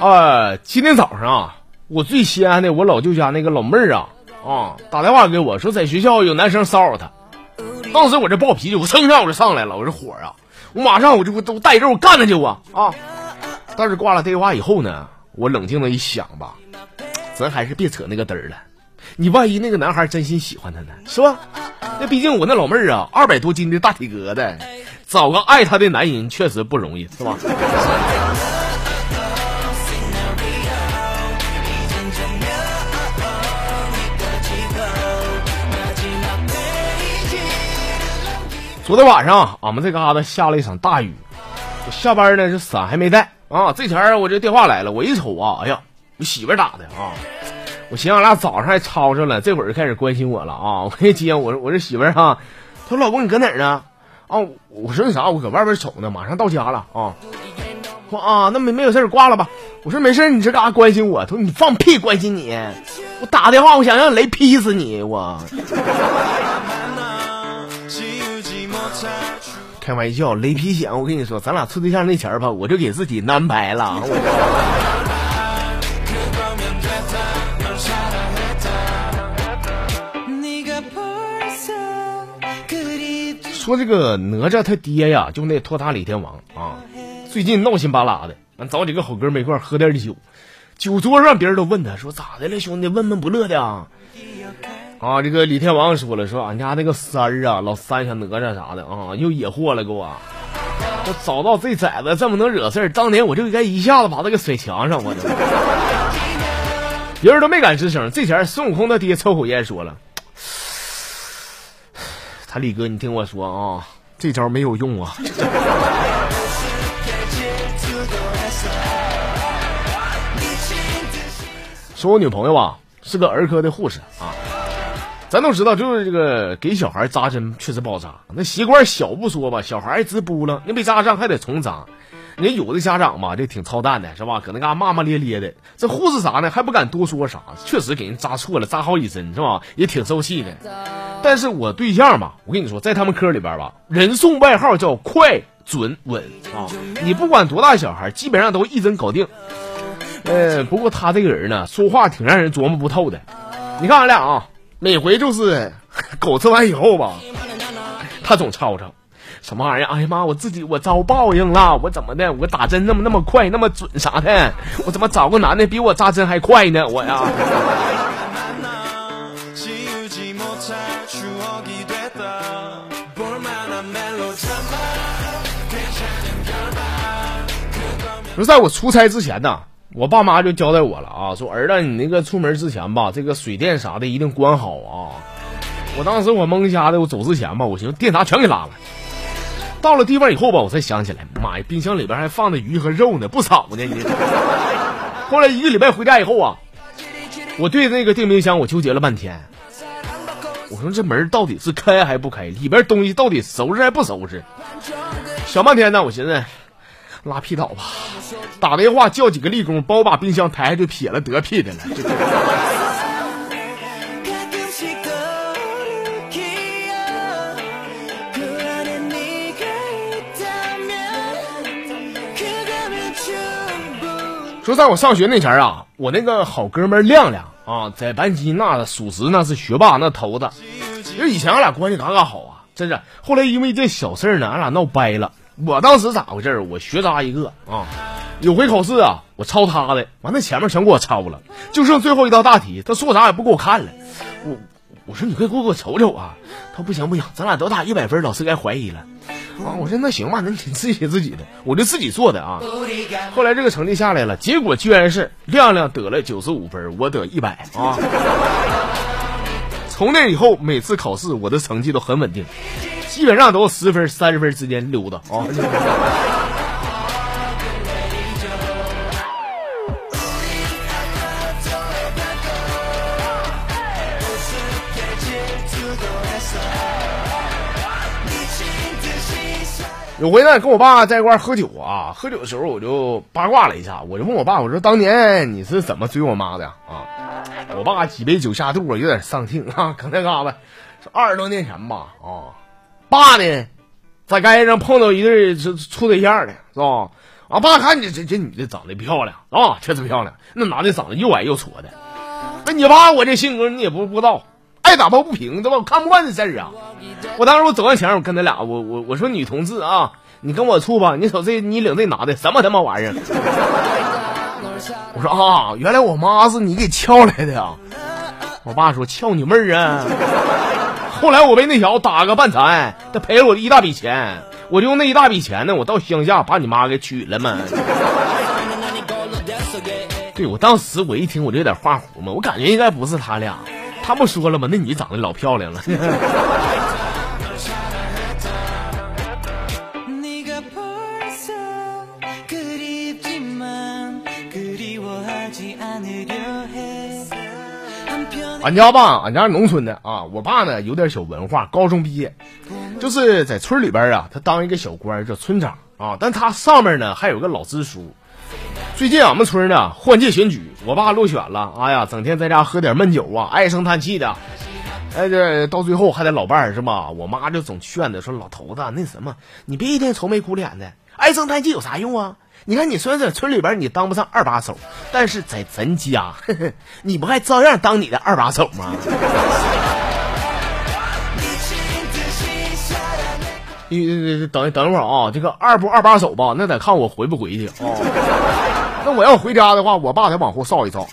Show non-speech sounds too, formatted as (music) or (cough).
啊，今天早上啊，我最心爱的我老舅家那个老妹儿啊啊打电话给我说，在学校有男生骚扰她。当时我这暴脾气，我蹭上我就上来了，我这火啊，我马上我就都带着我干他去啊啊！但是挂了电话以后呢，我冷静的一想吧，咱还是别扯那个嘚儿了。你万一那个男孩真心喜欢她呢，是吧？那毕竟我那老妹儿啊，二百多斤的大体格子，找个爱她的男人确实不容易，是吧？昨天晚上俺们这嘎达下了一场大雨，下班呢这伞还没带啊。这前儿我这电话来了，我一瞅啊，哎呀，我媳妇打的啊。我寻思俺俩早上还吵吵了，这会儿就开始关心我了啊！我一接，我说我这媳妇儿哈，她说老公你搁哪儿呢？啊，我说那啥，我搁外边瞅呢，马上到家了啊。说啊，那没没有事儿挂了吧？我说没事儿你这干啥关心我？他说你放屁关心你，我打电话我想让雷劈死你我。开玩笑，雷劈响，我跟你说，咱俩处对象那前儿吧，我就给自己安排了。说这个哪吒他爹呀，就那托塔李天王啊，最近闹心巴拉的，俺找几个好哥们一块喝点酒，酒桌上别人都问他说咋的了，兄弟闷闷不乐的啊？啊，这个李天王说了，说俺家那个三儿啊，老三小哪吒啥的啊，又惹祸了给我，我找到这崽子这么能惹事儿，当年我就应该一下子把他给甩墙上，我这。别人都没敢吱声，这前孙悟空他爹抽口烟说了。李哥，你听我说啊，这招没有用啊！(laughs) 说我女朋友啊是个儿科的护士啊，咱都知道，就是这个给小孩扎针确实不好扎，那习惯小不说吧，小孩一直扑棱，那没扎上还得重扎。人有的家长吧，这挺操蛋的，是吧？搁那嘎骂骂咧咧的。这护士啥呢，还不敢多说啥，确实给人扎错了，扎好几针，是吧？也挺受气的。但是我对象吧，我跟你说，在他们科里边吧，人送外号叫快、准、稳啊。你不管多大小孩，基本上都一针搞定。呃，不过他这个人呢，说话挺让人琢磨不透的。你看俺俩啊，每回就是 (laughs) 狗吃完以后吧，他总吵吵。什么玩意儿？哎呀妈！我自己我遭报应了！我怎么的？我打针那么那么快那么准啥的？我怎么找个男的比我扎针还快呢？我呀！说在我出差之前呢，我爸妈就交代我了啊，说儿子，你那个出门之前吧，这个水电啥的一定关好啊。我当时我蒙瞎的，我走之前吧，我寻思电闸全给拉了。到了地方以后吧，我才想起来，妈呀，冰箱里边还放着鱼和肉呢，不少呢。你 (laughs) 后来一个礼拜回家以后啊，我对那个电冰箱我纠结了半天，我说这门到底是开还不开，里边东西到底收拾还不收拾？想半天呢，我寻思拉屁倒吧，打电话叫几个力工帮我把冰箱抬下去撇了，得屁的了。说在我上学那前儿啊，我那个好哥们亮亮啊，在班级那属实那是学霸那头子。就以前俺俩关系嘎嘎好啊，真是。后来因为这小事呢，俺俩闹掰了。我当时咋回事儿？我学渣一个啊，有回考试啊，我抄他的，完了前面全给我抄了，就剩最后一道大题，他说啥也不给我看了。我我说你快给我给我瞅瞅啊！他说不行不行，咱俩都打一百分，老师该怀疑了。啊！我说那行吧，那你自己写自己的，我就自己做的啊。后来这个成绩下来了，结果居然是亮亮得了九十五分，我得一百啊。从那以后，每次考试我的成绩都很稳定，基本上都是十分、三十分之间溜达啊。(laughs) 有回呢，跟我爸在一块喝酒啊，喝酒的时候我就八卦了一下，我就问我爸，我说当年你是怎么追我妈的啊？我爸几杯酒下肚，有点丧气啊，搁那嘎达二十多年前吧，啊，爸呢，在街上碰到一对处处对象的，是吧？俺爸看你这这女的长得漂亮啊，确实漂亮。那男的长得又矮又矬的。那你爸我这性格你也不不知道，爱打抱不平，对吧？我看不惯这事儿啊。我当时我走上前，我跟他俩，我我我说女同志啊，你跟我处吧。你瞅这你领这男的什么他妈玩意儿？(laughs) 我说啊，原来我妈是你给撬来的呀。我爸说撬你妹儿啊。后来我被那小子打个半残，他赔了我一大笔钱。我就用那一大笔钱呢，我到乡下把你妈给娶了嘛。对我当时我一听我就有点画糊嘛，我感觉应该不是他俩。他不说了吗？那女长得老漂亮了。俺家吧，俺家是农村的啊，我爸呢有点小文化，高中毕业，就是在村里边啊，他当一个小官叫村长啊，但他上面呢还有个老支书。最近俺们村呢换届选举，我爸落选了，哎呀，整天在家喝点闷酒啊，唉声叹气的，哎，这到最后还得老伴儿是吧？我妈就总劝他说：“老头子，那什么，你别一天愁眉苦脸的，唉声叹气有啥用啊？”你看，你虽然在村里边你当不上二把手，但是在咱家，你不还照样当你的二把手吗？(laughs) 你等等一会儿啊，这个二不二把手吧，那得看我回不回去啊。(laughs) 那我要回家的话，我爸得往后稍一稍。